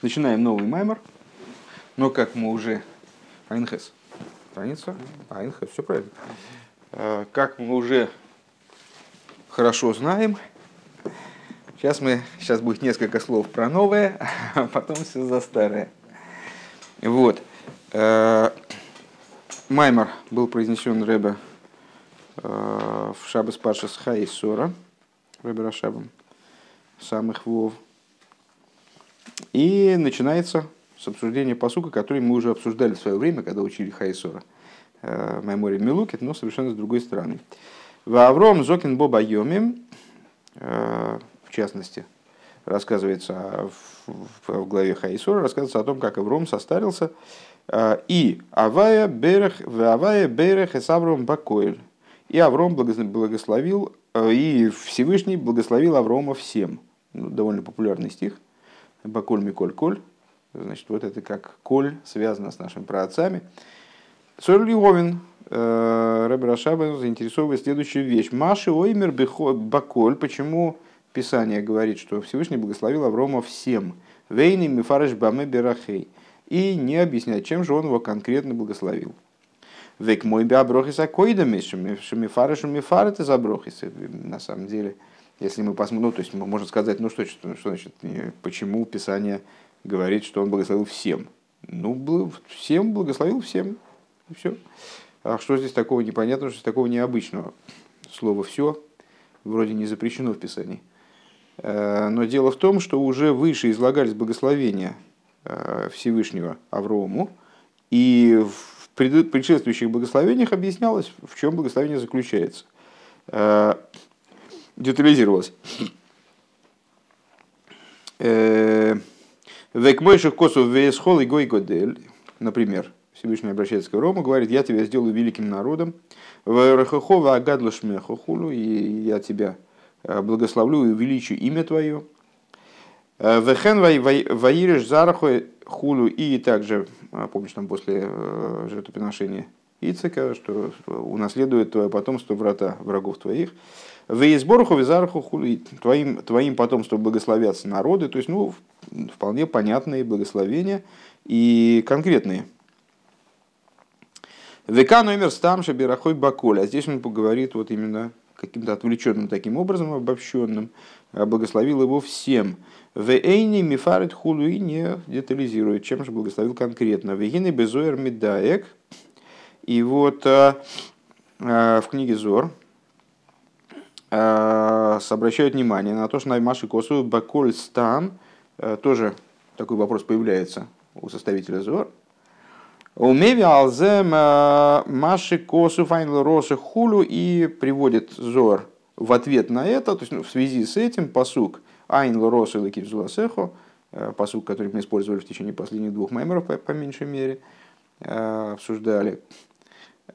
Начинаем новый маймер. Но как мы уже... Айнхес. Страница. Айнхес, все правильно. Э, как мы уже хорошо знаем, сейчас, мы, сейчас будет несколько слов про новое, а потом все за старое. Вот. Э, маймер был произнесен Рэбе э, в Шабас Пашас Хаисора, Рэбе Рашабом, самых Вов. И начинается с обсуждения посука, который мы уже обсуждали в свое время, когда учили Хайсора. Э, Маймори Милукет, но совершенно с другой стороны. В Авром Зокин Боба Йомим, э, в частности, рассказывается в, в главе Хайсора, рассказывается о том, как Авром состарился, э, и Авая Берех, в Авая Берех и Савром Бакоэль. И Авром благословил, и Всевышний благословил Аврома всем. Ну, довольно популярный стих – Баколь Миколь Коль. Значит, вот это как коль связано с нашими праотцами. Соль Львовин, э, Рэб Рашаба заинтересовывает следующую вещь. Маши оймер баколь. Почему Писание говорит, что Всевышний благословил Аврома всем? Вейни мифареш баме берахей. И не объясняет, чем же он его конкретно благословил. Век мой биаброхис акоидами, шамифареш мифарет из аброхис. На самом деле, если мы посмотрим, ну, то есть можем сказать, ну что, что, что значит, почему Писание говорит, что он благословил всем? Ну, всем благословил всем, и все. А что здесь такого непонятного, что здесь такого необычного? Слово «все» вроде не запрещено в Писании. Э, но дело в том, что уже выше излагались благословения э, Всевышнего Аврому, и в предшествующих благословениях объяснялось, в чем благословение заключается. Детализировалось. Э, Век мойших косу весхол и гой годель. Например, Всевышний обращается к Рому, говорит, я тебя сделаю великим народом. Варахахова агадлу шмехохулу, и я тебя э, благословлю и увеличу имя твое. Э, Вехен ваириш зараху хулу, и также, помнишь, там после жертвоприношения Ицека, что унаследует твое потомство врата врагов твоих. Веизборху визарху хули, твоим, твоим потомством благословятся народы, то есть, ну, вполне понятные благословения и конкретные. Века номер стам шабирахой баколь. А здесь он поговорит вот именно каким-то отвлеченным таким образом, обобщенным, благословил его всем. В эйни мифарит хулу и не детализирует, чем же благословил конкретно. Вегины безоер медаек. И вот э, э, в книге Зор, обращают внимание на то, что на Маши Косу Баколь Стам э, тоже такой вопрос появляется у составителя Зор. Умеви алзем э, Маши Косу Файнл Роша Хулю и приводит Зор в ответ на это, то есть ну, в связи с этим посук Айнл Роша Лекив Зуласехо, посук, который мы использовали в течение последних двух маймеров, по, по меньшей мере, обсуждали, Э,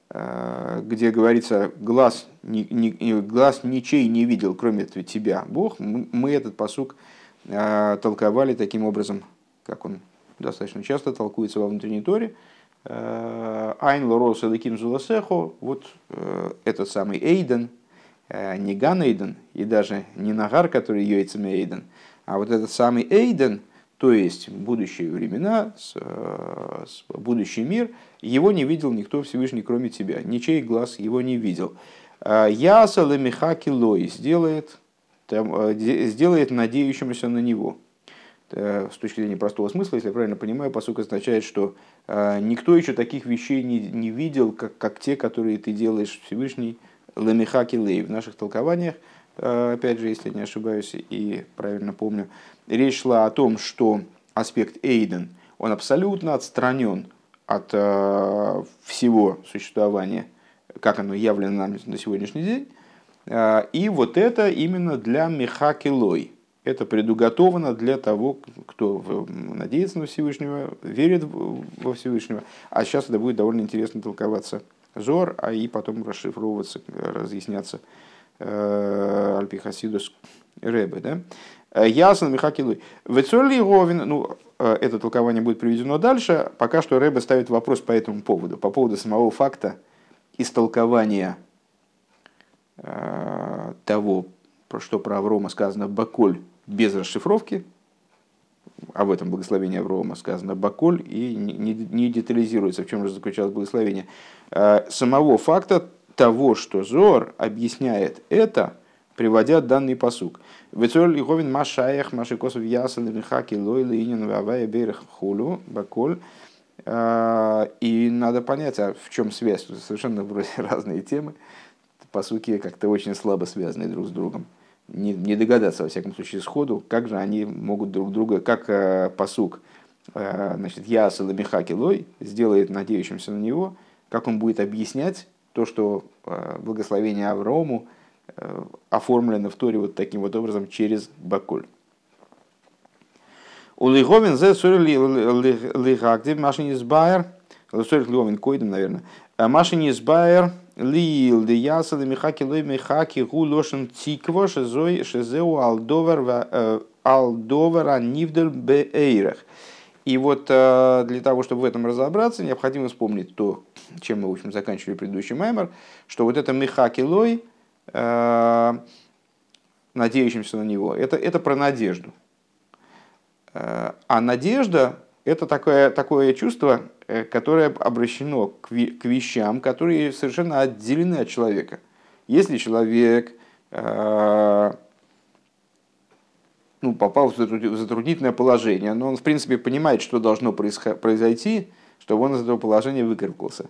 где говорится, глаз, ни, ни, глаз ничей не видел, кроме тебя, Бог, мы этот посук э, толковали таким образом, как он достаточно часто толкуется во внутренней торе. Э, Айн лорос элеким зуласехо, вот этот самый Эйден, не Ган Эйден, и даже не Нагар, который яйцами Эйден, а вот этот самый Эйден – то есть будущие времена, э, будущий мир, его не видел никто Всевышний, кроме тебя. Ничей глаз его не видел. А Яса лемихаки лой сделает, э, сделает надеющимся на него. Э, с точки зрения простого смысла, если я правильно понимаю, посук означает, что никто еще таких вещей не, не видел, как, как те, которые ты делаешь Всевышний лемихаки лей. В наших толкованиях – Э, опять же, если не ошибаюсь и правильно помню, речь шла о том, что аспект Эйден, он абсолютно отстранен от э, всего существования, как оно явлено нам на сегодняшний день. Э, и вот это именно для Мехакилой. Это предуготовано для того, кто надеется на Всевышнего, верит во Всевышнего. А сейчас это будет довольно интересно толковаться Зор, а и потом расшифровываться, разъясняться Э, Альпихасидус Ребе, да? Э, Ясен Михакилуй. Вецоли Ровин, ну, э, это толкование будет приведено дальше. Пока что Ребе ставит вопрос по этому поводу, по поводу самого факта истолкования того, что про Аврома сказано Баколь без расшифровки, об этом благословении Аврома сказано Баколь, и не, не детализируется, в чем же заключалось благословение. Самого факта того, что Зор объясняет это, приводя данный посук. Вецоль Лиховин Машаях, Машикосов Ясен, Михаки, Лойла, Инин, Вавая, Берех, Хулу, Баколь. А, и надо понять, а в чем связь. Совершенно вроде разные темы. Посуки как-то очень слабо связаны друг с другом. Не, не догадаться, во всяком случае, сходу, как же они могут друг друга, как э, посук, э, значит, Ясел и Михаки Лой сделает надеющимся на него, как он будет объяснять то, что э, благословение Аврому оформлено в Торе вот таким вот образом через Баколь. У Лиховин зе лихагдив машин избайер, сорих Лиховин койдем, наверное, «А машин избайер лил де яса де михаки лой михаки гу лошен тикво шезой шезеу алдовер э, алдовер анивдер беэйрах. И вот для того, чтобы в этом разобраться, необходимо вспомнить то, чем мы, в общем, заканчивали предыдущий маймер, что вот это Михакилой, э, надеющимся на него, это, это про надежду. Э, а надежда – это такое, такое чувство, э, которое обращено к, к вещам, которые совершенно отделены от человека. Если человек ну, попал в затруднительное положение, но он, в принципе, понимает, что должно произойти, чтобы он из этого положения выкарабкался.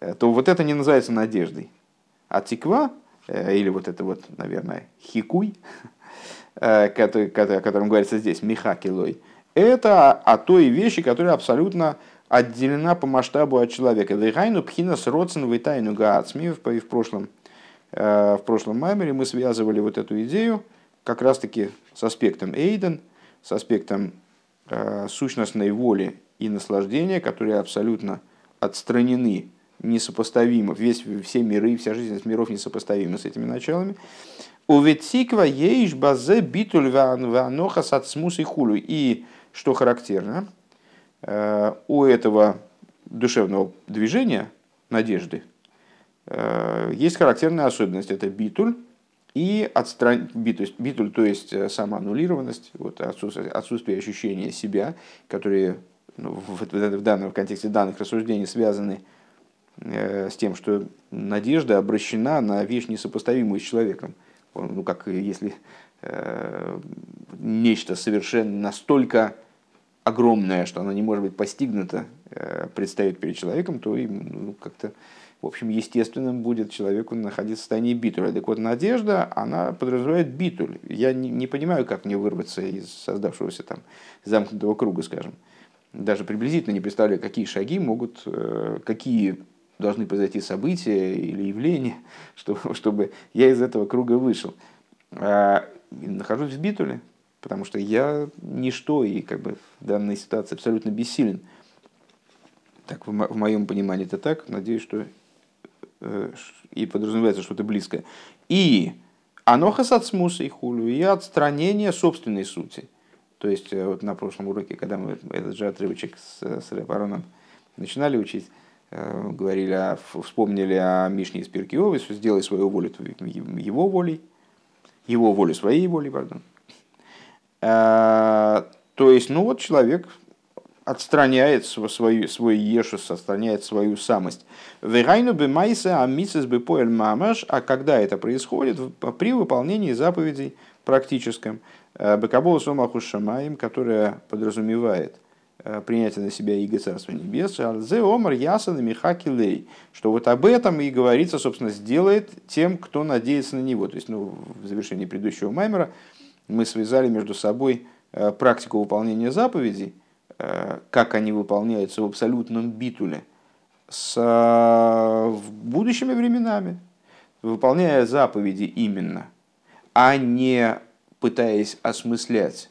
Э, то вот это не называется надеждой. А тиква, э, или вот это вот, наверное, хикуй, э, о котором говорится здесь, михакилой, это о той вещи, которая абсолютно отделена по масштабу от человека. Вейгайну пхинас родсен витайну гаацми в прошлом, в прошлом маймере мы связывали вот эту идею как раз-таки с аспектом Эйден, с аспектом сущностной воли и наслаждения, которые абсолютно отстранены несопоставимо, весь, все миры, вся жизненность миров несопоставима с этими началами. У ветсиква еиш базе битуль ваноха сацмус и хулю. И, что характерно, э, у этого душевного движения, надежды, э, есть характерная особенность. Это битуль и отстран... битуль, то есть э, самоаннулированность, вот отсутствие, отсутствие ощущения себя, которые ну, в, в, в данном в контексте данных рассуждений связаны Э, с тем, что надежда обращена на вещь, несопоставимую с человеком. Ну, как если э, нечто совершенно настолько огромное, что оно не может быть постигнуто, э, предстает перед человеком, то им ну, как-то, в общем, естественным будет человеку находиться в состоянии битуля. Так вот, надежда, она подразумевает битуль. Я не, не понимаю, как мне вырваться из создавшегося там замкнутого круга, скажем. Даже приблизительно не представляю, какие шаги могут, э, какие должны произойти события или явления, чтобы, чтобы я из этого круга вышел. А, нахожусь в битуле, потому что я ничто и как бы в данной ситуации абсолютно бессилен. Так, в, в моем понимании это так. Надеюсь, что э, и подразумевается что-то близкое. И анохас от смуса и хулю, и отстранение собственной сути. То есть, э, вот на прошлом уроке, когда мы этот же отрывочек с, с Репароном начинали учить, говорили, о, вспомнили о Мишне из Пиркиовы, сделай свою волю его волей, его волю своей волей, пардон. Э, то есть, ну вот человек отстраняет свою, свой ешус, отстраняет свою самость. Вегайну бы майса а мисис бы поэль мамаш, а когда это происходит? При выполнении заповедей практическом. Э, Бекабол сомаху шамаем, которая подразумевает Э, принятие на себя иго Царства Небес, Алзе Омар Ясана Михаки Лей, что вот об этом и говорится, собственно, сделает тем, кто надеется на него. То есть, ну, в завершении предыдущего маймера мы связали между собой э, практику выполнения заповедей, э, как они выполняются в абсолютном битуле, с будущими временами, выполняя заповеди именно, а не пытаясь осмыслять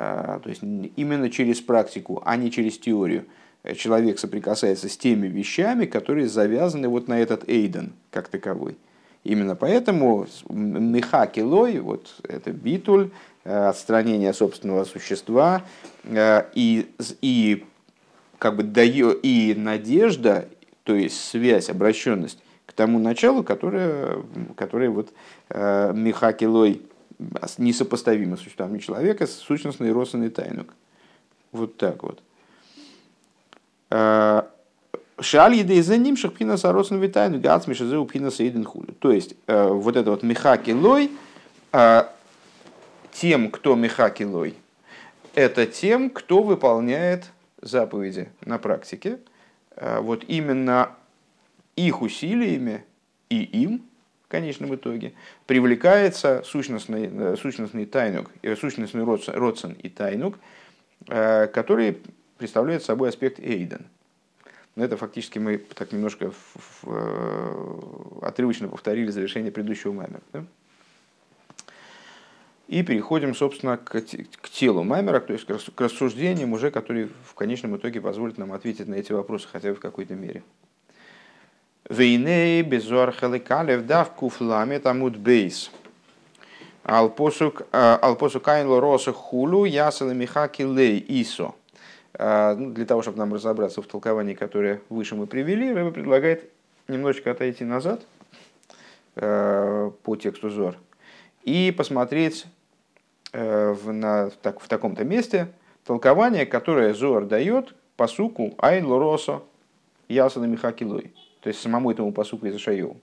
то есть именно через практику, а не через теорию, э, человек соприкасается с теми вещами, которые завязаны вот на этот эйден как таковой. Именно поэтому мехакилой, вот это битуль, э, отстранение собственного существа э, и, и как бы дает и надежда, то есть связь, обращенность к тому началу, которое, которое вот Михакилой несопоставимо с существованием человека с сущностной родственной тайнук. Вот так вот. Шаль еды за ним шахпина саросен витайну гац хулю. То есть, вот это вот мехаки лой, тем, кто мехаки лой, это тем, кто выполняет заповеди на практике. Вот именно их усилиями и им, конечном итоге, привлекается сущностный, э, сущностный тайнук, э, сущностный родствен и тайнук, э, который представляет собой аспект эйден. Но это фактически мы так немножко в, в, отрывочно повторили завершение предыдущего маймера. Да? И переходим, собственно, к, к телу маймера, то есть к рассуждениям уже, которые в конечном итоге позволят нам ответить на эти вопросы хотя бы в какой-то мере. Вейней безуар халикалев дав куфламе тамут бейс. Алпосук айн роса хулу ясала михаки лей исо. А, ну, для того, чтобы нам разобраться в толковании, которое выше мы привели, Рэба предлагает немножечко отойти назад э, по тексту Зор и посмотреть э, в, на, так, в таком-то месте толкование, которое Зор дает по суку Айн Лоросо Ясана Михакилой то есть самому этому посуку из Ишайова.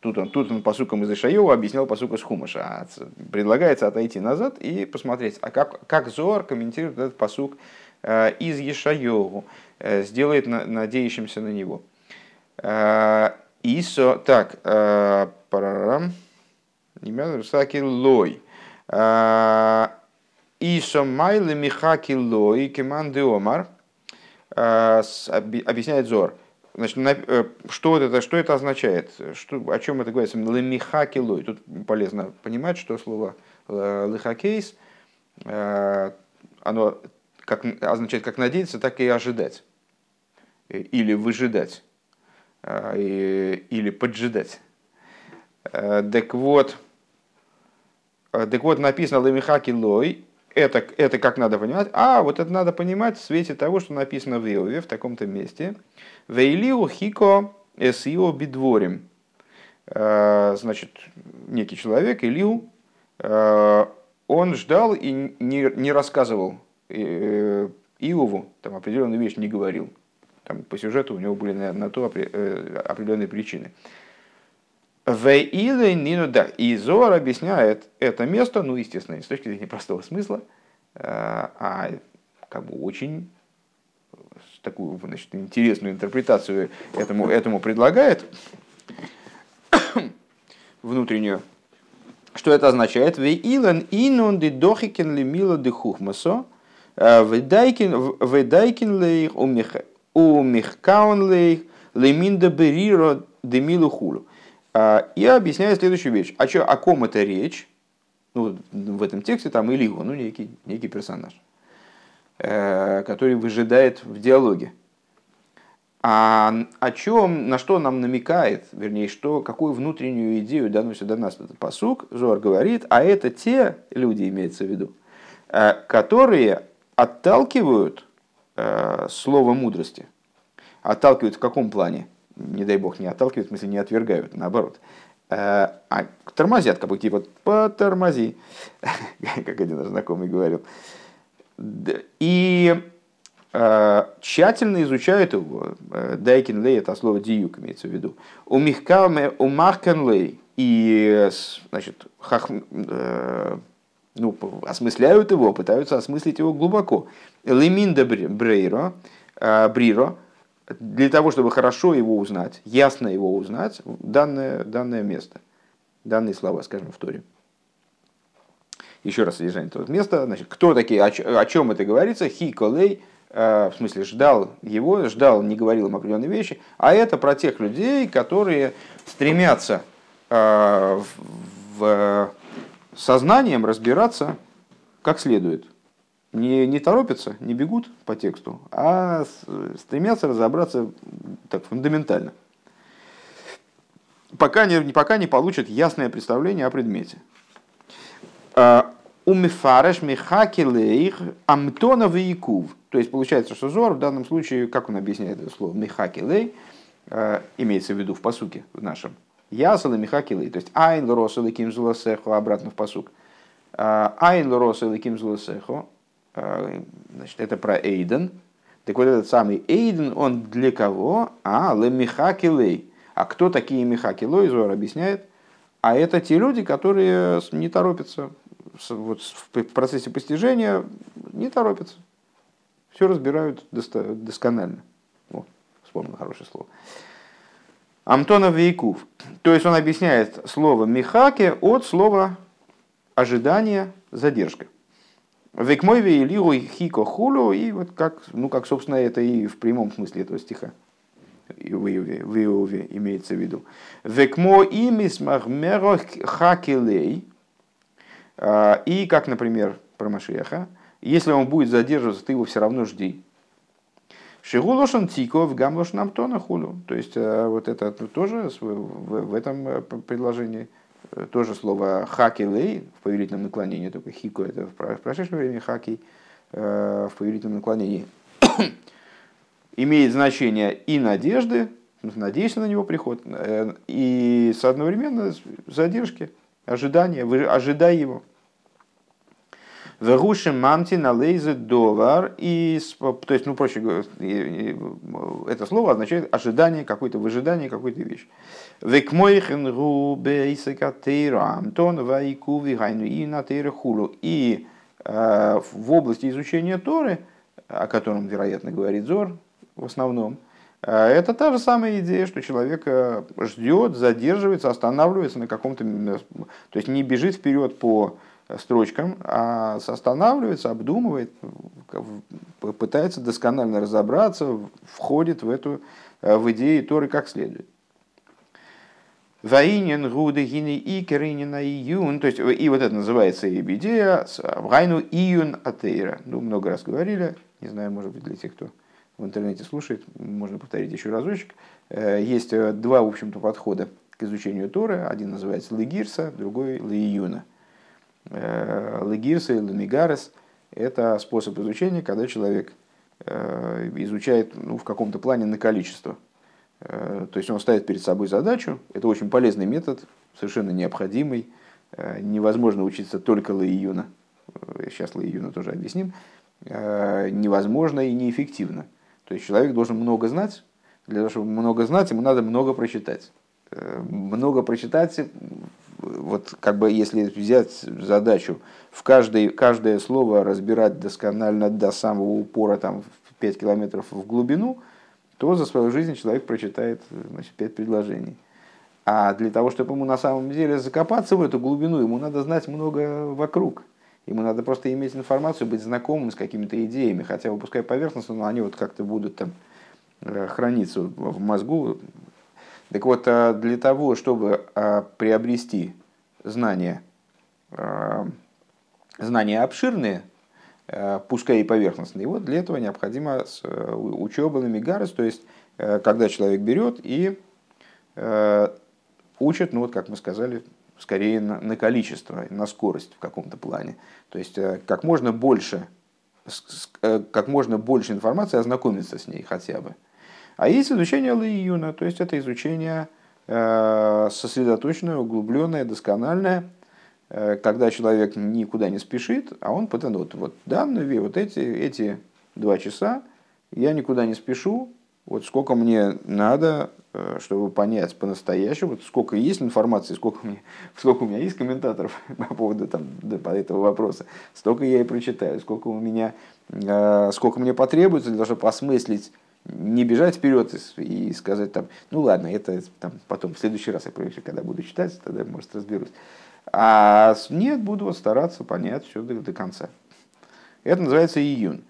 Тут он, тут он посуком из Ишайова объяснял посуку с Хумаша. А предлагается отойти назад и посмотреть, а как, как Зоар комментирует этот посук э, из Ешайову, э, сделает на, надеющимся на него. Э, Исо, так, парарам, Саки лой. Исо майлы михаки лой, кеманды омар, объясняет Зор. Значит, э, что это, что это означает? Что, о чем это говорится? Лемихакилой. Тут полезно понимать, что слово э, лихакейс, э, оно как, означает как надеяться, так и ожидать. Или выжидать. Или поджидать. Так вот, так вот написано лемихакилой, это, это как надо понимать? А, вот это надо понимать в свете того, что написано в Иове, в таком-то месте. Вейлиу хико эсио бидворим. Э, значит, некий человек, Илиу, э, он ждал и не, не рассказывал э, Иову, там определенную вещь не говорил. Там по сюжету у него были на, на то определенные причины. И Зор объясняет это место, ну, естественно, не с точки зрения простого смысла, а как бы очень такую значит, интересную интерпретацию этому, этому предлагает, внутреннюю, что это означает? Ве илан инун ди дохикен ли мила ди хухмасо, э, ведайкин лейх у михкаун лейх леминда бериро де милу хулу. Э, и объясняет следующую вещь. А чё, о ком это речь? Ну, в этом тексте там Илигу, ну, некий, некий персонаж. Э, который выжидает в диалоге. А о чем, на что нам намекает, вернее, что, какую внутреннюю идею доносит до нас этот посук, Зор говорит, а это те люди, имеется в виду, э, которые отталкивают э, слово мудрости. Отталкивают в каком плане? Не дай бог, не отталкивают, в смысле не отвергают, наоборот. А тормозят, как бы типа потормози, как один знакомый говорил. И э, тщательно изучают его. Э, Дайкин лей это слово диюк имеется в виду. У михкаме у маркен лей. И значит, хах, э, ну, осмысляют его, пытаются осмыслить его глубоко. Леминда брейро, бриро, для того, чтобы хорошо его узнать, ясно его узнать, данное, данное место, данные слова, скажем, в Торе еще раз содержание этого места. Значит, кто такие, о, чем это говорится? Хи колей, э, в смысле ждал его, ждал, не говорил им определенные вещи, а это про тех людей, которые стремятся э, в сознанием разбираться как следует. Не, не торопятся, не бегут по тексту, а стремятся разобраться так фундаментально. Пока не, пока не получат ясное представление о предмете. А, Умифареш михакилейх амтона вейкув. То есть получается, что Зор в данном случае, как он объясняет это слово, михакилей, э, имеется в виду в посуке в нашем, Ясала Михакилы. То есть Айн Лорос или Ким Зуласехо, обратно в посук. Айн Лорос или Ким Зуласехо, значит, это про Эйден. Так вот этот самый Эйден, он для кого? А, Ле Михакилей. А кто такие Михакилой, Зор объясняет. А это те люди, которые не торопятся вот в процессе постижения, не торопятся. Все разбирают досконально. Вот, вспомнил хорошее слово. Антонов Вейкув. То есть он объясняет слово Михаке от слова ожидание, задержка. Векмойве илиру хико хулю, и вот как, ну как, собственно, это и в прямом смысле этого стиха. В Иове имеется в виду. Векмо имис махмеро хакелей, а, и как, например, про Машеха, если он будет задерживаться, ты его все равно жди. Шигулошан тиков гамлошан амтона хулю. То есть э, вот это тоже в этом э, предложении тоже слово хакилей в повелительном наклонении, только хико это в прошедшем времени хаки в повелительном наклонении имеет значение и надежды, надеясь на него приход, и с одновременно задержки, ожидания, ожидай его. Вегушим мамти на лейзе довар. И, то есть, ну, проще говоря, это слово означает ожидание какой-то, выжидание какой-то вещи. Векмойхен рубе исакатейра амтон вайку вигайну и на хулу. И э, в области изучения Торы, о котором, вероятно, говорит Зор в основном, э, это та же самая идея, что человек э, ждет, задерживается, останавливается на каком-то... То есть не бежит вперед по строчкам, а останавливается, обдумывает, пытается досконально разобраться, входит в эту э, в идеи Торы как следует. Ваинен гуды гини и керинина июн, то есть и вот это называется идея вайну июн атеира. Ну, много раз говорили, не знаю, может быть, для тех, кто в интернете слушает, можно повторить еще разочек. Э, есть э, два, в общем-то, подхода к изучению Торы. Один называется Легирса, другой Леиюна. Э, легирса или мигарес – это способ изучения, когда человек э, изучает ну, в каком-то плане на количество. Э, то есть он ставит перед собой задачу. Это очень полезный метод, совершенно необходимый. Невозможно учиться только лаиюна. Сейчас лаиюна тоже объясним. Невозможно и неэффективно. То есть человек должен много знать. Для того, чтобы много знать, ему надо много прочитать. Много прочитать вот как бы если взять задачу в каждое, каждое слово разбирать досконально до самого упора, там, в 5 километров в глубину, то за свою жизнь человек прочитает значит, 5 предложений. А для того, чтобы ему на самом деле закопаться в эту глубину, ему надо знать много вокруг. Ему надо просто иметь информацию, быть знакомым с какими-то идеями, хотя бы пускай поверхностно, но они вот как-то будут там э, храниться в мозгу, так вот, а для того, чтобы а, приобрести знания, а, знания обширные, пускай и поверхностные, вот для этого необходима учеба на мигарес, то есть когда человек берет и учит, ну вот как мы сказали, скорее на, на количество, на скорость в каком-то плане. То есть как можно больше, как можно больше информации ознакомиться с ней хотя бы. А есть изучение лиюна, то есть это изучение э, сосредоточенное, углубленное, доскональное, э, когда человек никуда не спешит, а он пытается, вот, вот данные, вот эти, эти два часа, я никуда не спешу, вот сколько мне надо, э, чтобы понять по-настоящему, вот сколько есть информации, сколько, мне, сколько у меня есть комментаторов по поводу там, по этого вопроса, столько я и прочитаю, сколько у меня, сколько мне потребуется для того, чтобы осмыслить не бежать вперед и сказать там, ну ладно, это там, потом, в следующий раз я проверю, когда буду читать, тогда, может, разберусь. А нет, буду вот стараться понять все до, до конца. Это называется июнь.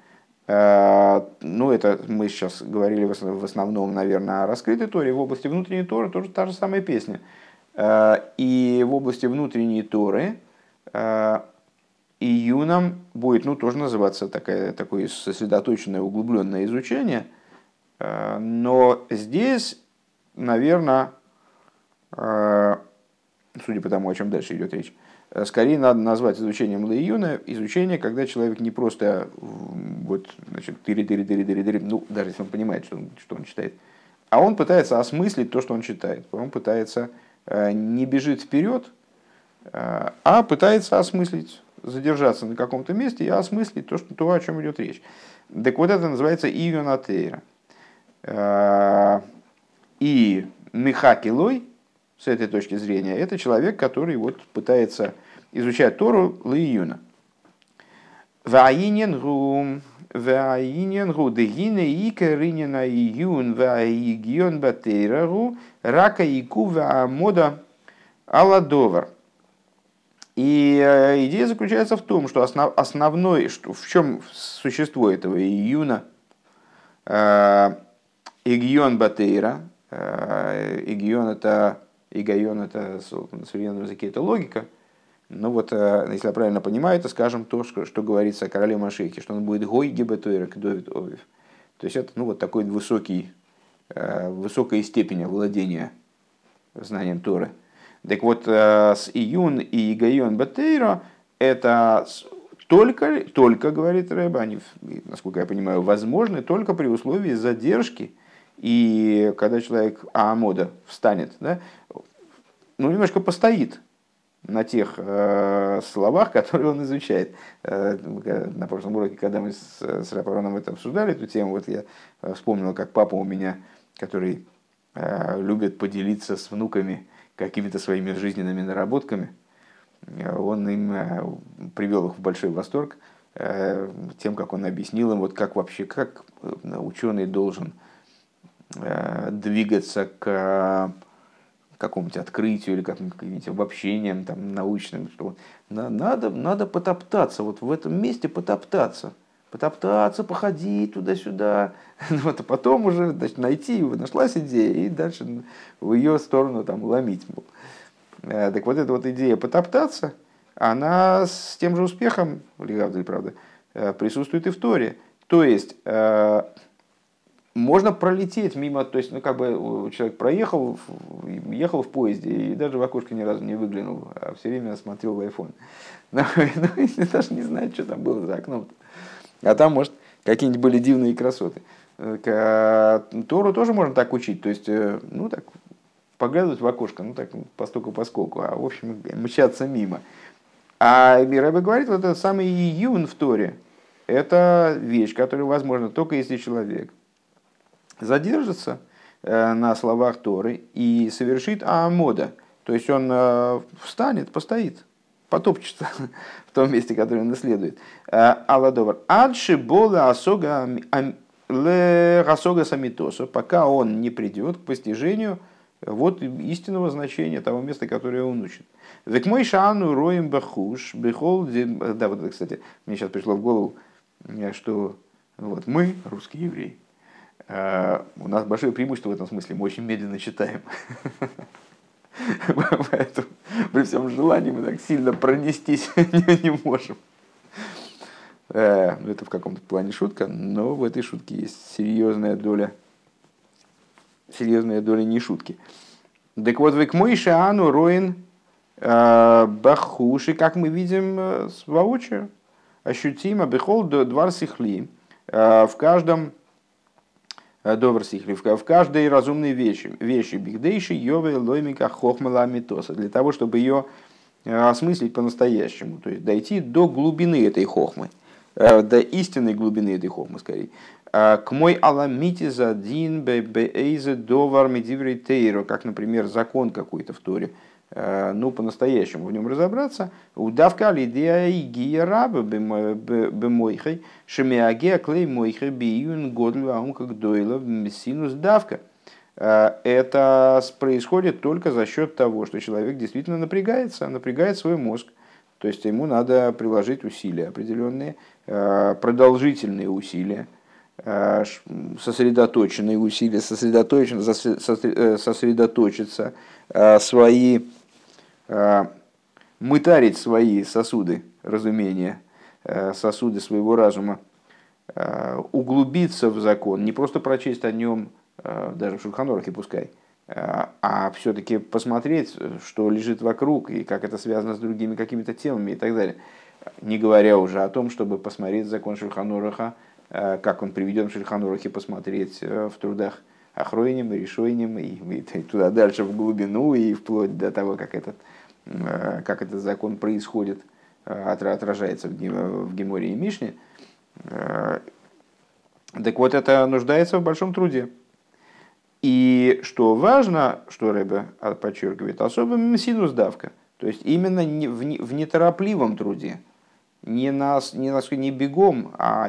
А, ну, это мы сейчас говорили в основном, наверное, о раскрытой Торе. В области внутренней Торы тоже та же самая песня. А, и в области внутренней Торы а, июном будет ну, тоже называться такое, такое сосредоточенное, углубленное изучение – но здесь, наверное, э, судя по тому, о чем дальше идет речь, э, скорее надо назвать изучением Лейюна изучение, когда человек не просто вот, значит, тыри, тыри, тыри, тыри, тыри, ну, даже если он понимает, что он, что он читает, а он пытается осмыслить то, что он читает. Он пытается не бежит вперед, а пытается осмыслить, задержаться на каком-то месте и осмыслить то, что, то о чем идет речь. Так вот это называется ионатейра. И Михакилой, с этой точки зрения, это человек, который вот пытается изучать Тору Лиюна. Ваиненгу, дегине ика ринена июн. И э, идея заключается в том, что основ, основной, что, в чем существо этого июна, э, игион батейра, э, игион это, игион это на современном языке это логика, ну вот, э, если я правильно понимаю, это, скажем, то, что, что говорится о короле Машехе, что он будет гой гибетуэрк Довид Овив. То есть это ну, вот такой высокий, э, высокая степень владения знанием Торы. Так вот, с Июн и Игайон Батейро это только, только, говорит Рэба, они, насколько я понимаю, возможны только при условии задержки. И когда человек Аамода встанет, да, ну, немножко постоит, на тех э, словах, которые он изучает. Э, на прошлом уроке, когда мы с, с Рапароном это обсуждали, эту тему, вот я э, вспомнил, как папа у меня, который э, любит поделиться с внуками какими-то своими жизненными наработками, он им э, привел их в большой восторг э, тем, как он объяснил им, вот как вообще, как э, ученый должен двигаться к какому-нибудь открытию или каким-нибудь обобщением там, научным, что надо, надо потоптаться, вот в этом месте потоптаться, потоптаться, походить туда-сюда, вот, а потом уже значит, найти, нашлась идея, и дальше в ее сторону там, ломить. Э, так вот эта вот идея потоптаться, она с тем же успехом, правда, э, присутствует и в Торе. То есть, э, можно пролететь мимо, то есть, ну, как бы человек проехал, ехал в поезде и даже в окошко ни разу не выглянул, а все время смотрел в iPhone. Но, но если даже не знает, что там было за окном. -то. А там, может, какие-нибудь были дивные красоты. Э, Тору тоже можно так учить, то есть, э, ну, так, поглядывать в окошко, ну, так, постуку поскольку, а, в общем, мчаться мимо. А Рэбе говорит, вот этот самый июн в Торе, это вещь, которая возможна только если человек задержится э, на словах Торы и совершит Аамода. То есть он э, встанет, постоит, потопчется в том месте, которое он исследует. Э, Алладовар. Адши бола асога расога самитосу, пока он не придет к постижению вот истинного значения того места, которое он учит. Век мой шану роем бахуш, бехол, да, вот, кстати, мне сейчас пришло в голову, что вот мы, русские евреи, у нас большое преимущество в этом смысле, мы очень медленно читаем. Поэтому при всем желании мы так сильно пронестись не можем. Э, ну, это в каком-то плане шутка, но в этой шутке есть серьезная доля, серьезная доля не шутки. Так вот, к Мойше Ану Роин э, Бахуши, как мы видим воочию, ощутимо, Бехол Двар Сихли, в каждом Э, Довар в каждой разумной вещи, вещи бигдейши, йове, лоймика, хохмала, митоса, для того, чтобы ее э, осмыслить по-настоящему, то есть дойти до глубины этой хохмы, э, до истинной глубины этой хохмы, скорее. К мой аламити задин бейзе довар медиврей тейро, как, например, закон какой-то в Торе, ну, по-настоящему в нем разобраться, удавка лидия и гия раба бемойхай, шемиагия клей мойхай биюн годлю аум как дойла синус давка. Э, это происходит только за счет того, что человек действительно напрягается, напрягает свой мозг. То есть ему надо приложить усилия определенные, э, продолжительные усилия, сосредоточенные усилия, сосредоточиться, свои Э, мытарить свои сосуды разумения, э, сосуды своего разума, э, углубиться в закон, не просто прочесть о нем, даже в Шульханорахе пускай, а все-таки посмотреть, что лежит вокруг и как это связано с другими какими-то темами и так далее. Не говоря уже о том, чтобы посмотреть закон Шульханораха, как он приведен в Шульханорахе, посмотреть в трудах охройним, и решойним, и, и, и туда дальше в глубину, и вплоть до того, как этот, как этот закон происходит, отражается в, Геморе и Мишне. Так вот, это нуждается в большом труде. И что важно, что Рэбе подчеркивает, особым синус давка. То есть именно в неторопливом труде. Не, на, не, на, не бегом, а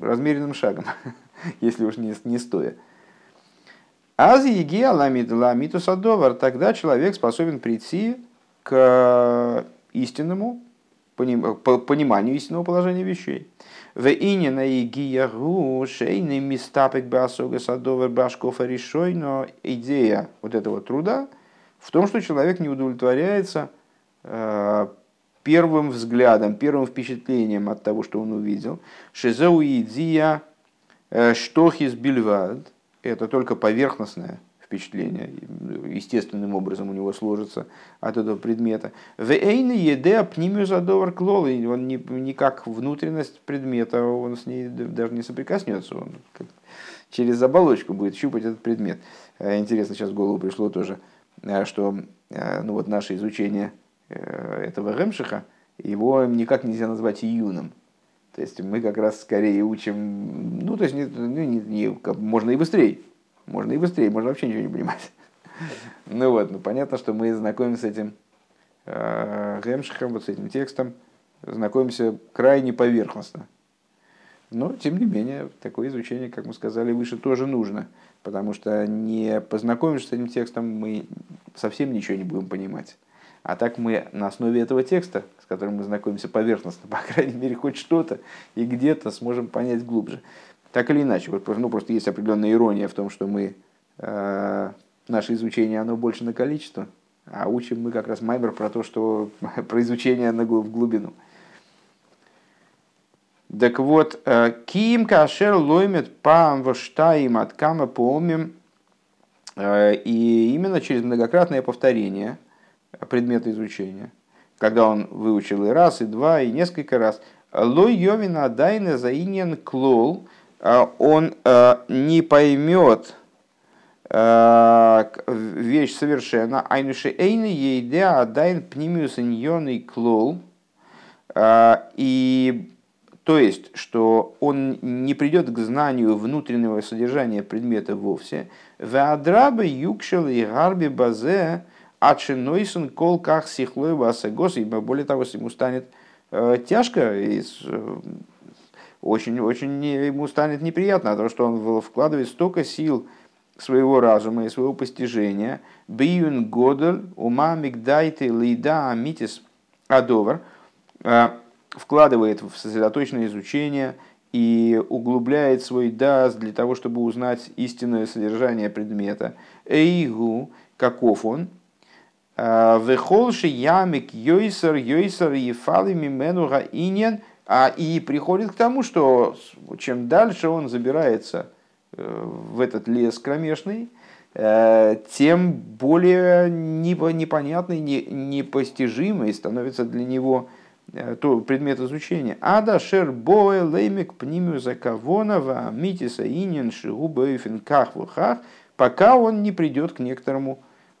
размеренным шагом, если уж не, не стоя. Аз еги аламид ламиту садовар, тогда человек способен прийти к истинному пониманию истинного положения вещей. В ине на игиягу шейный мистапек басога садовер башкофа решой, но идея вот этого труда в том, что человек не удовлетворяется э, первым взглядом, первым впечатлением от того, что он увидел. Шизеу идея э, штохис бильвад, это только поверхностное впечатление, естественным образом у него сложится от этого предмета. В эйне еде пнимю задовар клол, он не, не как внутренность предмета, он с ней даже не соприкоснется, он через оболочку будет щупать этот предмет. Э, интересно, сейчас в голову пришло тоже, э, что э, ну вот наше изучение этого Ремшиха, его никак нельзя назвать июном. То есть мы как раз скорее учим, ну то есть не, ну, не, не, можно и быстрее, можно и быстрее, можно вообще ничего не понимать. Ну вот, ну понятно, что мы знакомимся с этим э, Гемшихом, вот с этим текстом, знакомимся крайне поверхностно. Но, тем не менее, такое изучение, как мы сказали выше, тоже нужно, потому что не познакомившись с этим текстом, мы совсем ничего не будем понимать. А так мы на основе этого текста, с которым мы знакомимся поверхностно, по крайней мере, хоть что-то и где-то сможем понять глубже. Так или иначе, ну, просто есть определенная ирония в том, что мы, э, наше изучение, оно больше на количество, а учим мы как раз Маймер про то, что про изучение на, в глубину. Так вот, э, Ким кашер лоймет пам ваштаим от кама помним, э, и именно через многократное повторение предмета изучения, когда он выучил и раз, и два, и несколько раз, лой йовина дайна заинен клол, он а, не поймет а, вещь совершенно. Айнуши эйны ейде адайн пнимиус иньоный клол. И то есть, что он не придет к знанию внутреннего содержания предмета вовсе. Веадраба юкшел и гарби базе ачинойсон кол как сихлой басагос. И более того, ему станет тяжко очень, очень ему станет неприятно, потому что он вкладывает столько сил своего разума и своего постижения. Биюн годель ума мигдайте лида амитис адовар э, вкладывает в сосредоточенное изучение и углубляет свой дас для того, чтобы узнать истинное содержание предмета. Эйгу, каков он, э, Вехолши ямик йойсер йойсер ефали мимену иньян – а и приходит к тому, что чем дальше он забирается э, в этот лес кромешный, э, тем более непонятный, непостижимый становится для него э, то предмет изучения. Ада шер боэ леймик пнимю закавонова митиса инин шигубэйфин кахвухах, пока он не придет к некоторому,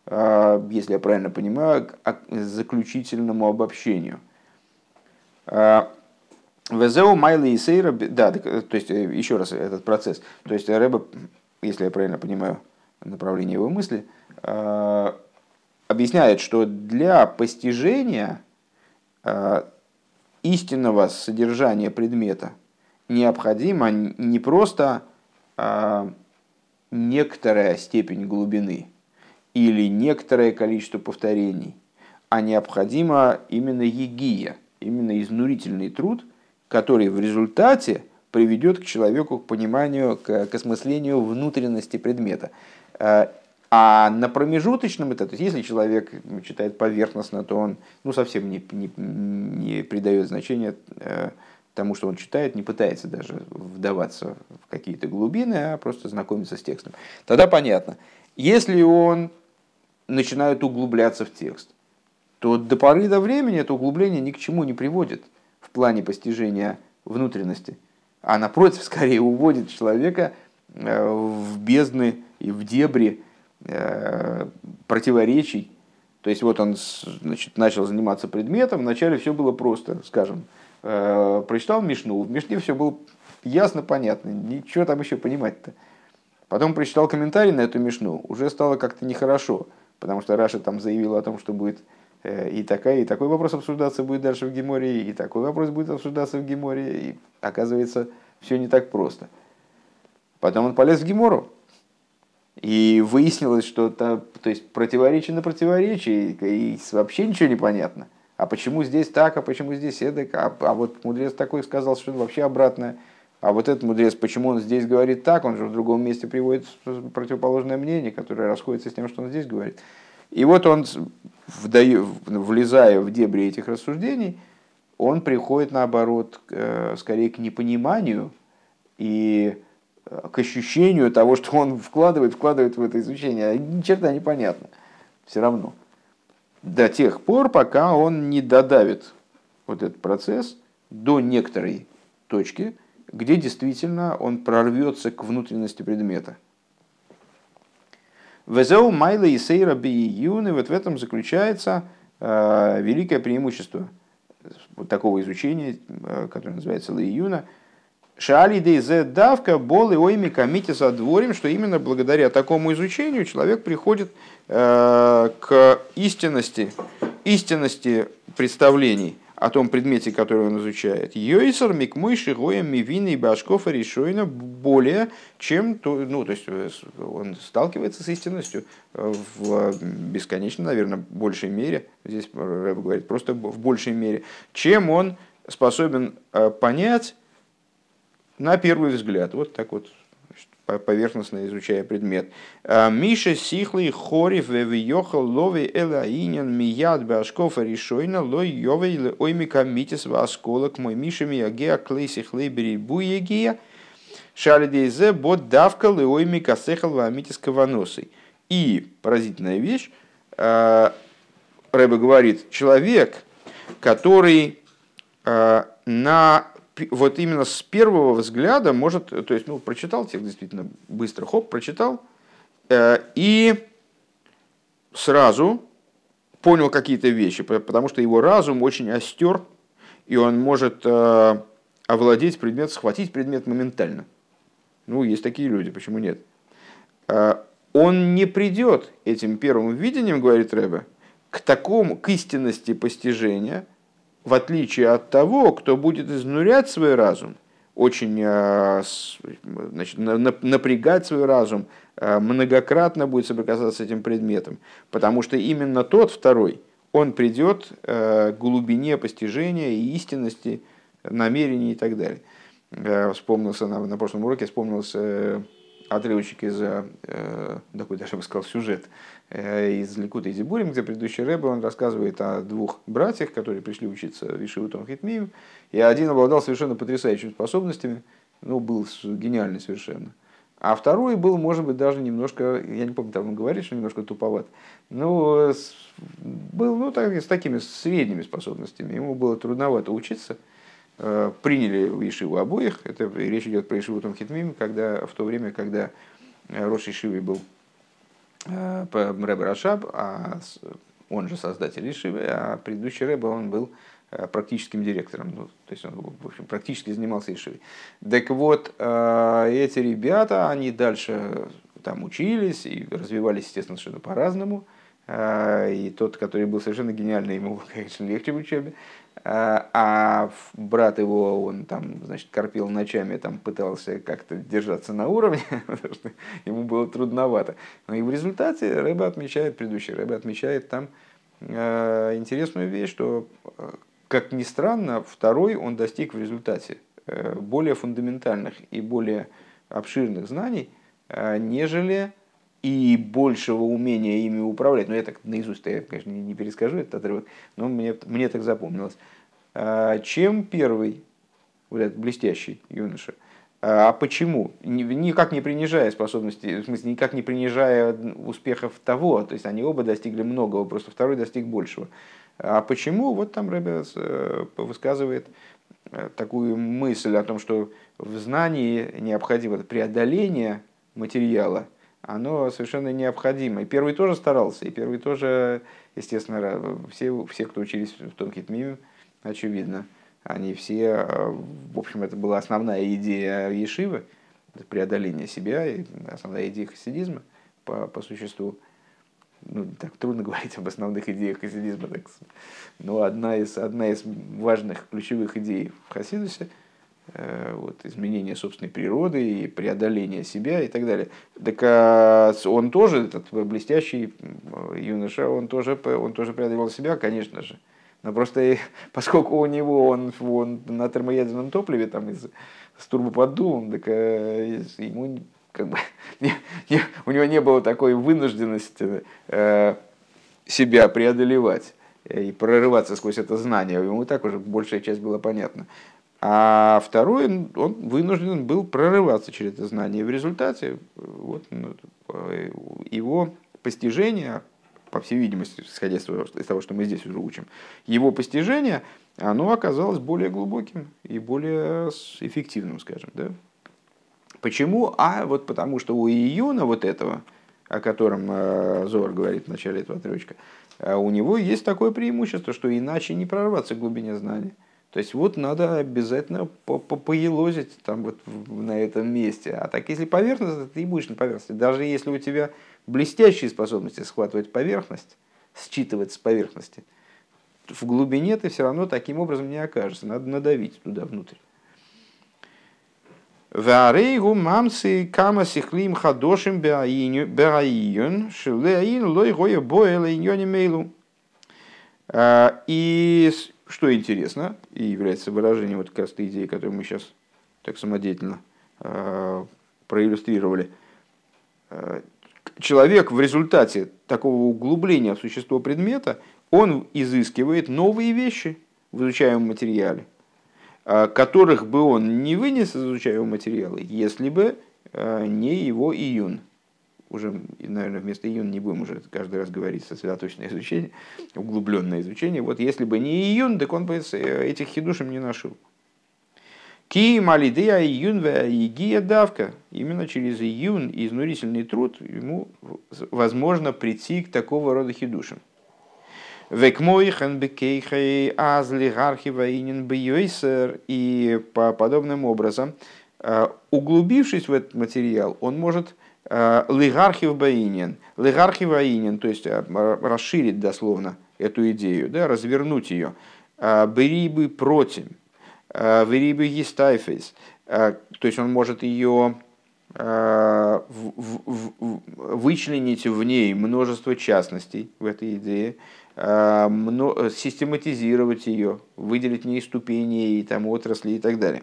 если я правильно понимаю, к заключительному обобщению. Везеу Майли и Сейра, да, то есть э, еще раз этот процесс. То есть Рэба, если я правильно понимаю направление его мысли, э, объясняет, что для постижения э, истинного содержания предмета необходимо не просто некоторая степень глубины или некоторое количество повторений, а необходимо именно егия, именно изнурительный труд – который в результате приведет к человеку к пониманию, к, к осмыслению внутренности предмета. Э, а на промежуточном этапе, то есть если человек читает поверхностно, то он ну, совсем не, не, не придает значения э, тому, что он читает, не пытается даже вдаваться в какие-то глубины, а просто знакомиться с текстом. Тогда понятно. Если он начинает углубляться в текст, то до поры до времени это углубление ни к чему не приводит – плане постижения внутренности, а напротив, скорее уводит человека в бездны и в дебри противоречий. То есть вот он значит, начал заниматься предметом, вначале все было просто, скажем, прочитал Мишну, в Мишне все было ясно, понятно, ничего там еще понимать-то. Потом прочитал комментарий на эту Мишну, уже стало как-то нехорошо, потому что Раша там заявил о том, что будет э, и такая, и такой вопрос обсуждаться будет дальше в Геморе, и такой вопрос будет обсуждаться в Геморе, и оказывается, все не так просто. Потом он полез в Гемору, и выяснилось, что это, то есть противоречие на противоречие, и вообще ничего не понятно. А почему здесь так, а почему здесь эдак, а, а вот мудрец такой сказал, что вообще обратное. А вот этот мудрец, почему он здесь говорит так, он же в другом месте приводит противоположное мнение, которое расходится с тем, что он здесь говорит. И вот он, влезая в дебри этих рассуждений, он приходит, наоборот, э, скорее к непониманию и э, к ощущению того, что он вкладывает, вкладывает в это изучение. А ни черта непонятно. Все равно. До тех пор, пока он не додавит вот этот процесс до некоторой точки, где действительно он прорвется к внутренности предмета. Везеу майла и сейра биюны, вот в этом заключается э, великое преимущество вот такого изучения, э, которое называется лиюна. Шаали дейзе давка бол и ойми комите со дворем, что именно благодаря такому изучению человек приходит э, к истинности, истинности представлений – о том предмете, который он изучает. Йойсер микмойши гоя мивины и башков решойна более, чем то, ну, то есть э, он сталкивается с истинностью э, в бесконечно, наверное, большей мере, здесь Рэб говорит, просто в большей мере, чем он способен э, понять на первый взгляд. Вот так вот поверхностно изучая предмет. А, Миша сихлый хорив вевиохал лови элаинен мияд башков решойна лой йовей оймика митис васколок мой Миша миягеа клейси хлейбери буегия шалидейзе бот давка оймика сехал вамитис каваносой. И поразительная вещь, а, Рэбе говорит, человек, который а, на вот именно с первого взгляда может, то есть, ну, прочитал текст действительно быстро, хоп, прочитал, э, и сразу понял какие-то вещи, потому что его разум очень остер, и он может э, овладеть предмет, схватить предмет моментально. Ну, есть такие люди, почему нет? Э, он не придет этим первым видением, говорит Рэбе, к такому, к истинности постижения – в отличие от того, кто будет изнурять свой разум, очень э, значит, напрягать свой разум, э, многократно будет соприкасаться с этим предметом. Потому что именно тот, второй, он придет э, к глубине постижения и истинности намерений и так далее. Вспомнился на, на прошлом уроке, вспомнился отрывочек из, такой даже бы сказал, сюжет из Ликута и Зибурим, где предыдущий Рэбе, он рассказывает о двух братьях, которые пришли учиться в Ишивутом Хитмием, и один обладал совершенно потрясающими способностями, ну, был гениальный совершенно. А второй был, может быть, даже немножко, я не помню, там он говорит, что немножко туповат, но был ну, так, с такими средними способностями. Ему было трудновато учиться. Э, приняли в Ишиву обоих. Это речь идет про Ишиву Хитмим, когда, в то время, когда Рош Ишивой был Э, Рэбе Рашаб, а он же создатель Ишивы, а предыдущий Рэбе, он был э, практическим директором, ну, то есть он в общем, практически занимался Ишивой. Так вот, э, эти ребята, они дальше там учились и развивались, естественно, совершенно по-разному. И тот, который был совершенно гениальный, ему, конечно, легче в учебе. А, а брат его, он там, значит, корпел ночами, там пытался как-то держаться на уровне, потому что ему было трудновато. Но и в результате Рэба отмечает, предыдущий Рэба отмечает там э, интересную вещь, что, э, как ни странно, второй он достиг в результате э, более фундаментальных и более обширных знаний, э, нежели и большего умения ими управлять. Но я так наизусть, я, конечно, не перескажу этот отрывок, но мне, мне так запомнилось. А, чем первый, вот этот блестящий юноша. А почему? Никак не принижая способности, в смысле, никак не принижая успехов того, то есть они оба достигли многого, просто второй достиг большего. А почему? Вот там Рэбе э, высказывает такую мысль о том, что в знании необходимо преодоление материала, оно совершенно необходимо. И первый тоже старался, и первый тоже, естественно, все, все кто учились в Тонкит Миме, очевидно, они все, в общем, это была основная идея Ешивы, преодоление себя, и основная идея хасидизма по, по существу. Ну, так трудно говорить об основных идеях хасидизма, так, но одна из, одна из важных ключевых идей в хасидусе – Э, вот, изменение собственной природы и преодоление себя и так далее. Так а он тоже, этот блестящий юноша, он тоже, он тоже преодолевал себя, конечно же. Но просто поскольку у него он, он на термоядерном топливе там из, с турбоподдувом, так э, ему как бы, не, не, у него не было такой вынужденности э, себя преодолевать и прорываться сквозь это знание. Ему так уже большая часть была понятна. А второй, он вынужден был прорываться через это знание. И в результате вот, ну, его постижение, по всей видимости, исходя из того, что мы здесь уже учим, его постижение, оно оказалось более глубоким и более эффективным, скажем. Да? Почему? А вот потому что у июна вот этого, о котором э, Зор говорит в начале этого отрывочка, э, у него есть такое преимущество, что иначе не прорваться к глубине знания. То есть вот надо обязательно по поелозить там вот на этом месте. А так если поверхность, ты и будешь на поверхности. Даже если у тебя блестящие способности схватывать поверхность, считывать с поверхности, в глубине ты все равно таким образом не окажешься. Надо надавить туда внутрь. Варейгу мамсы кама сихлим хадошим беаиюн шилеаин лой гоя. А, и что интересно и является выражением вот как раз той идеи, которую мы сейчас так самодеятельно э, проиллюстрировали, э, человек в результате такого углубления в существо предмета, он изыскивает новые вещи в изучаемом материале, э, которых бы он не вынес из изучаемого материала, если бы э, не его июн уже, наверное, вместо июн не будем уже каждый раз говорить сосредоточенное изучение, углубленное изучение. Вот если бы не июн, так он бы этих хидушем не нашел. Ки малидея июн игия давка. Именно через июн и изнурительный труд ему возможно прийти к такого рода хидушам. И по подобным образом, э, углубившись в этот материал, он может Э, Лигархив Баинин. Лигархив Баинин, то есть э, расширить дословно эту идею, да, развернуть ее. Э, Берибы против. Верибы Гистайфейс. То есть он может ее вычленить в ней множество частностей в этой идее, систематизировать ее, выделить в ней ступени и там, отрасли и так далее.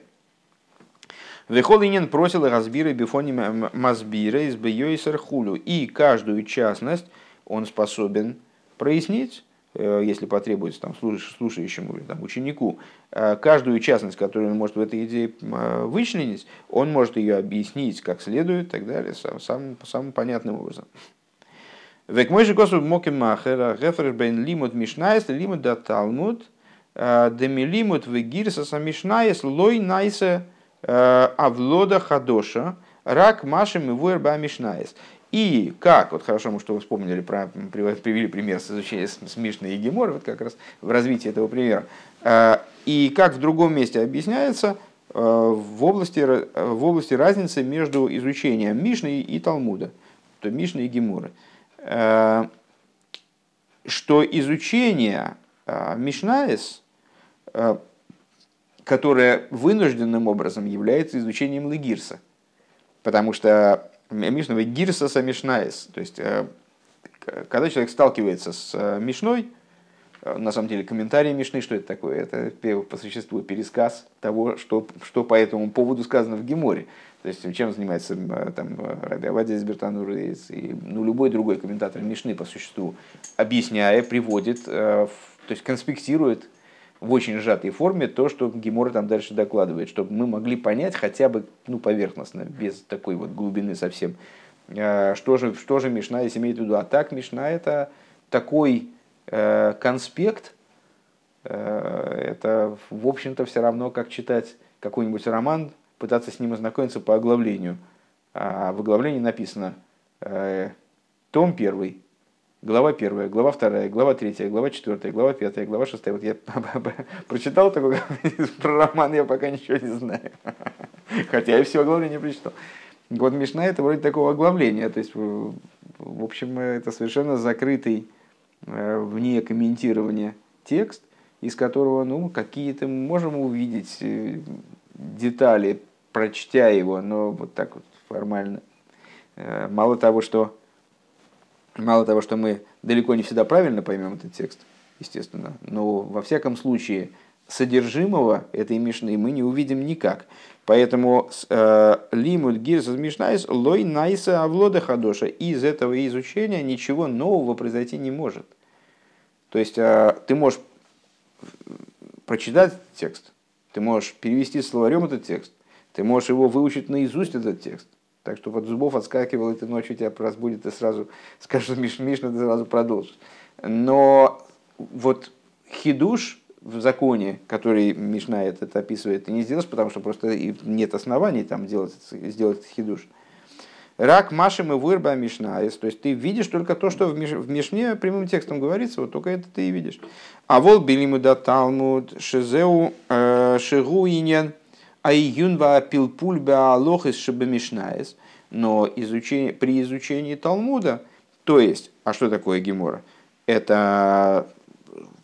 Вехолинин просил разбира бифони мазбира из бейойсер хулю. И каждую частность он способен прояснить, э, если потребуется там, слушающему или там, ученику, э, каждую частность, которую он может в этой идее э, вычленить, он может ее объяснить как следует и так далее, самым, самым понятным образом. Век мой же косу моки махера гефер бен лимут мишнайс лимут да талмуд деми лимут вегирса мишнайс лой найсе Э, Авлода Хадоша, рак Машем и Вуэрба Мишнаес. И как, вот хорошо, что вы вспомнили, про, привели пример с изучением с Мишной и вот как раз в развитии этого примера. Э, и как в другом месте объясняется, э, в области, в области разницы между изучением Мишны и Талмуда, то Мишны и Геморы. Что изучение Мишнаес которое вынужденным образом является изучением Легирса. Потому что Мишнова Гирса Самишнаес, то есть э, когда человек сталкивается с э, Мишной, э, на самом деле комментарий Мишны, что это такое? Это по существу пересказ того, что, что по этому поводу сказано в Геморе. То есть чем занимается там, Раби Авадия из и ну, любой другой комментатор Мишны по существу, объясняя, приводит, то есть конспектирует в очень сжатой форме то, что Гемора там дальше докладывает, чтобы мы могли понять хотя бы ну, поверхностно, без такой вот глубины совсем, а, что же, что же Мишна если имеет в виду. А так Мишна это такой э, конспект это, в общем-то, все равно, как читать какой-нибудь роман, пытаться с ним ознакомиться по оглавлению. А в оглавлении написано том первый, глава первая, глава вторая, глава третья, глава четвертая, глава пятая, глава шестая. Вот я прочитал такой про роман, я пока ничего не знаю. Хотя я все оглавление прочитал. Вот Мишна это вроде такого оглавления. То есть, в общем, это совершенно закрытый э, вне комментирования текст, из которого ну, какие-то можем увидеть э, детали, прочтя его, но вот так вот формально. Э, мало того, что Мало того, что мы далеко не всегда правильно поймем этот текст, естественно, но во всяком случае содержимого этой Мишны мы не увидим никак. Поэтому э, לימוד גירסא משניות לא נעשה הולדה חדשה. Из этого изучения ничего нового произойти не может. То есть э, ты можешь прочитать текст, ты можешь перевести словарем этот текст, ты можешь его выучить наизусть этот текст. Так что вот зубов отскакивал, и ты ночью тебя разбудит, и сразу скажешь, Миш, Мишна, ты сразу продолжишь. Но вот хидуш в законе, который Мишна этот описывает, ты не сделаешь, потому что просто нет оснований там делать, сделать хидуш. Рак Машем и Вырба Мишна. То есть ты видишь только то, что в, Миш, Мишне прямым текстом говорится, вот только это ты и видишь. А вол билиму да Талмуд Шезеу э, Шигуинен Айюнва пилпульба алохис шабамишнаес. Но изучение, при изучении Талмуда, то есть, а что такое Гемора? Это,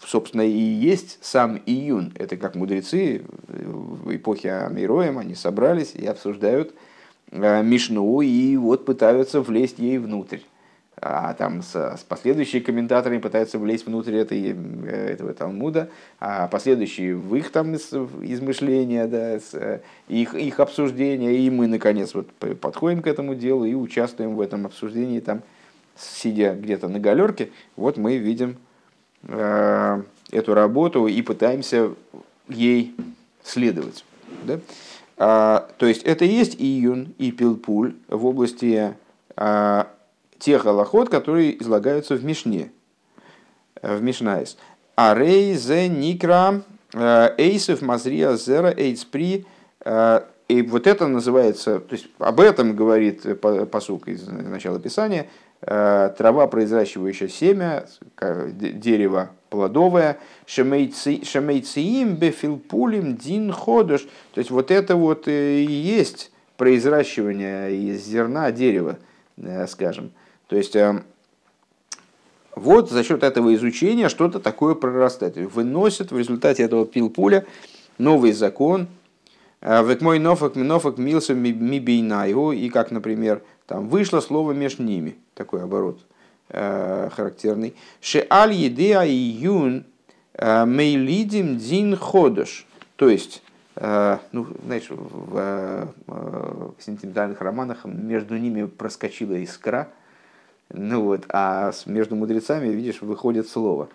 собственно, и есть сам июн. Это как мудрецы в эпохе Амироем, они собрались и обсуждают э, Мишну и вот пытаются влезть ей внутрь а там с, с последующие комментаторы пытаются влезть внутрь этой, э, этого Талмуда, а последующие в их там измышления, да, с, э, их, их обсуждения, и мы, наконец, вот подходим к этому делу и участвуем в этом обсуждении, там, сидя где-то на галерке, вот мы видим э, эту работу и пытаемся ей следовать. Да? А, то есть это и есть июн и пилпуль в области а, тех הלכות, которые излагаются в Мишне, э, в משניות. הרי זה נקרא э, עשב מזריע זרע עץ פרי. Э, и вот это называется, то есть об этом говорит פסוק из начала Писания, трава, произращивающая семя, дерево плодовое, שמוציאים בפלפולם דין חדש. То есть вот это вот и есть произращивание из зерна дерева, скажем. То есть эм, вот за счет этого изучения что-то такое прорастает. Выносят в результате этого пилпуля новый закон. Э, Век мой нофак нофак милса мибейнайгу. И как, например, там вышло слово между ними. Такой оборот э, характерный. Ше аль едеа июн э, мейлидим дин ходыш. То есть, ну, знаешь, в, в сентиментальных романах между ними проскочила искра – ну вот, а между мудрецами, видишь, выходит слово.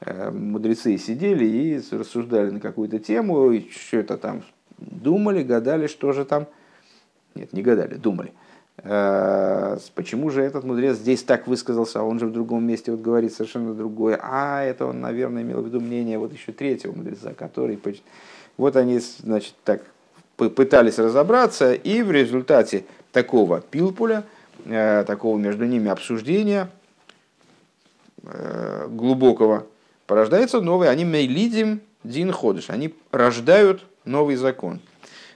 Э, мудрецы сидели и рассуждали на какую-то тему, и что-то там думали, гадали, что же там. Нет, не гадали, думали. Э, почему же этот мудрец здесь так высказался, а он же в другом месте вот говорит совершенно другое. А, это он, наверное, имел в виду мнение вот еще третьего мудреца, который... Вот они, значит, так пытались разобраться, и в результате такого пилпуля – такого между ними обсуждения э, глубокого, порождается новый, они мейлидим дин ходыш, они рождают новый закон.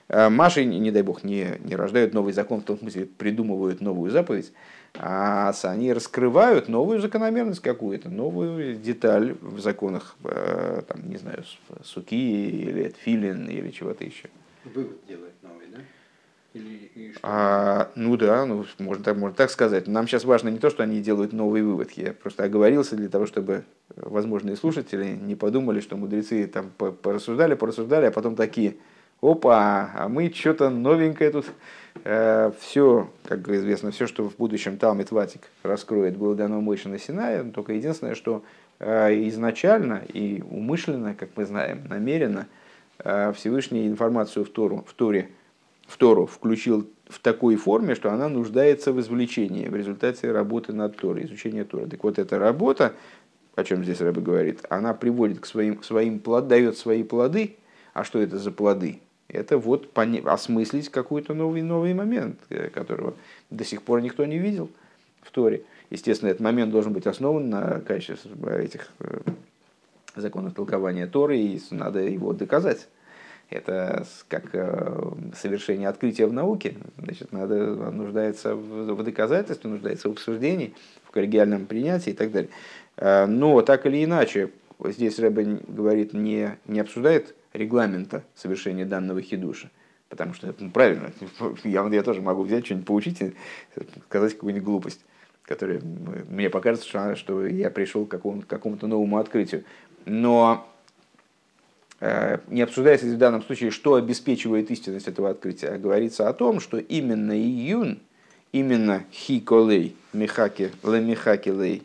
Э, Маши, не дай бог, не, не рождают новый закон, в том смысле придумывают новую заповедь, а они раскрывают новую закономерность какую-то, новую деталь в законах, там, не знаю, суки или филин или чего-то еще. Вывод делает новый? Или, а, ну да, ну, можно, так, можно так сказать. Нам сейчас важно не то, что они делают новый вывод. Я просто оговорился для того, чтобы возможные слушатели не подумали, что мудрецы там порассуждали, порассуждали, а потом такие, опа, а мы что-то новенькое тут. Э, все, как известно, все, что в будущем Талмит Ватик раскроет, было дано Мойше на Синае. Только единственное, что э, изначально и умышленно, как мы знаем, намеренно э, Всевышний информацию в, Тору, в Торе – в Тору включил в такой форме, что она нуждается в извлечении в результате работы над Торой, изучения Торы. Так вот, эта работа о чем здесь Рэбе говорит, она приводит к своим, своим плод, дает свои плоды. А что это за плоды? Это вот пони, осмыслить какой-то новый, новый момент, э, которого до сих пор никто не видел в Торе. Естественно, этот момент должен быть основан на качестве этих э, законов толкования Торы, и надо его доказать. Это как э, совершение открытия в науке. Значит, надо, нуждается в доказательстве, нуждается в обсуждении, в коллегиальном принятии и так далее. Э, но так или иначе, здесь Рэбе говорит, не, не обсуждает регламента совершения данного хидуша. Потому что ну, правильно. Я, я тоже могу взять что-нибудь поучить и сказать какую-нибудь глупость которая мне покажется, что, что я пришел к какому-то, какому новому открытию. Но не обсуждается в данном случае, что обеспечивает истинность этого открытия, а говорится о том, что именно июн, именно хиколей, михаки, лемихаки лей,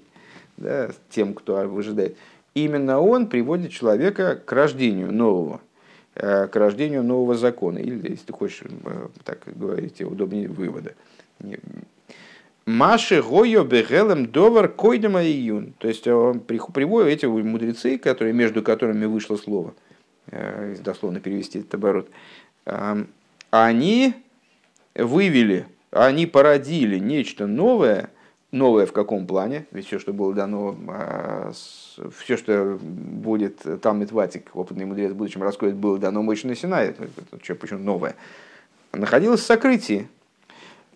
да, тем, кто выжидает, именно он приводит человека к рождению нового, э, к рождению нового закона, или, если ты хочешь э, так говорить, удобнее вывода. Маши гойо бегелем довар койдема июн. То есть он приводит эти мудрецы, которые, между которыми вышло слово, э, дословно перевести этот оборот, они вывели, они породили нечто новое, новое в каком плане? Ведь все, что было дано, а, все, что будет там Митватик, опытный мудрец в будущем раскроет, было дано Мойше на. Это, почему новое? Находилось в сокрытии.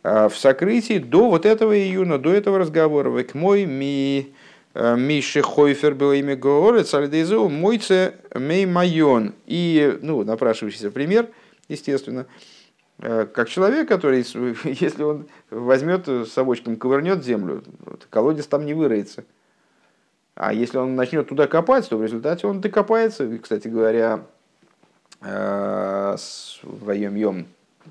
А, в сокрытии до вот этого июна, до этого разговора. Век мой ми Миши Хойфер было имя Гоорец, Альдейзу, Мойце Мей Майон. И, ну, напрашивающийся пример, естественно, э, как человек, который, если он возьмет совочком, ковырнет землю, колодец там не выроется. А если он начнет туда копать, то в результате он докопается. И, кстати говоря, э, в Йом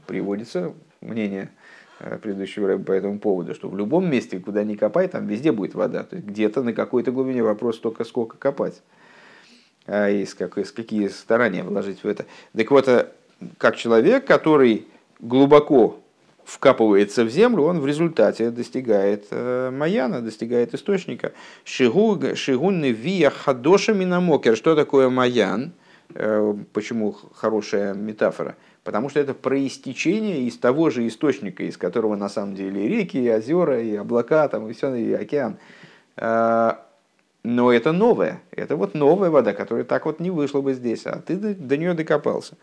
приводится мнение Э, предыдущего рэба по этому поводу, что в любом месте, куда ни копай, там везде будет вода. То есть где-то на какой-то глубине вопрос только сколько копать. А из, как, из какие старания вложить в это. Так вот, э, как человек, который глубоко вкапывается в землю, он в результате достигает э, маяна, достигает источника. Шигунный вия хадоша минамокер. Что такое маян? Э, почему хорошая метафора? Потому что это проистечение из того же источника, из которого на самом деле и реки, и озера, и облака, там, и все, и океан. А, но это новое, это вот новая вода, которая так вот не вышла бы здесь, а ты до, нее докопался.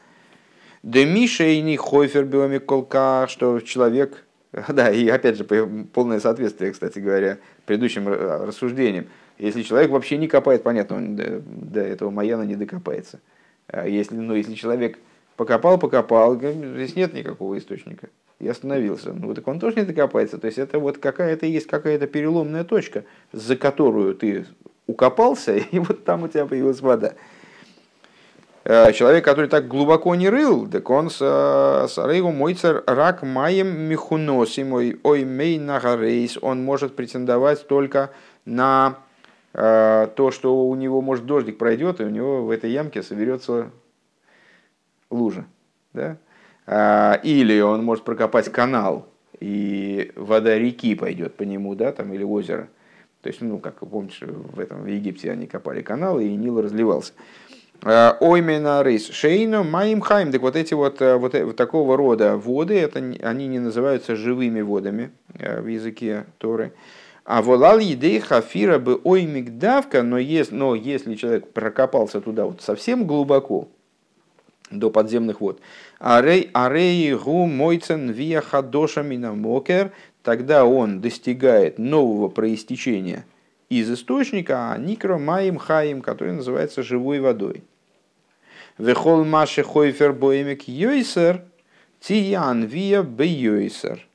Не Хойфер биоми колка, что человек, да, и опять же полное соответствие, кстати говоря, предыдущим рассуждениям. Если человек вообще не копает, понятно, он до, до этого Маяна не докопается. А если, но если человек Покопал, покопал, здесь нет никакого источника. И остановился. Ну, так он тоже не докопается. То есть это вот какая-то есть какая-то переломная точка, за которую ты укопался, и вот там у тебя появилась вода. Э, человек, который так глубоко не рыл, так он с Рейгу Мойцер рак маем михуносим, ой мей нагарейс, он может претендовать только на э, то, что у него, может, дождик пройдет, и у него в этой ямке соберется лужа. Да? А, или он может прокопать канал, и вода реки пойдет по нему, да, там, или озера. То есть, ну, как помнишь, в, этом, в Египте они копали канал, и Нил разливался. А, Оймена рейс шейно маим хайм. Так вот эти вот, э, вот, вот такого рода воды, это, они не называются живыми водами э, в языке Торы. А волал едей хафира бы оймик давка, но, есть, но если человек прокопался туда вот совсем глубоко, до подземных вод. Арей, арей гу мойцен вия хадоша мокер, тогда он достигает нового проистечения из источника, а никро маим хаим, который называется живой водой. Вехол маши хойфер боемик йойсер, тиян вия бейойсер.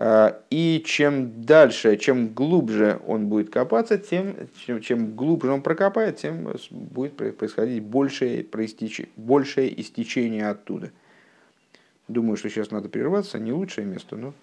А, и чем дальше, чем глубже он будет копаться, тем, чем, чем глубже он прокопает, тем будет происходить большее, большее истечение оттуда. Думаю, что сейчас надо прерваться, не лучшее место, но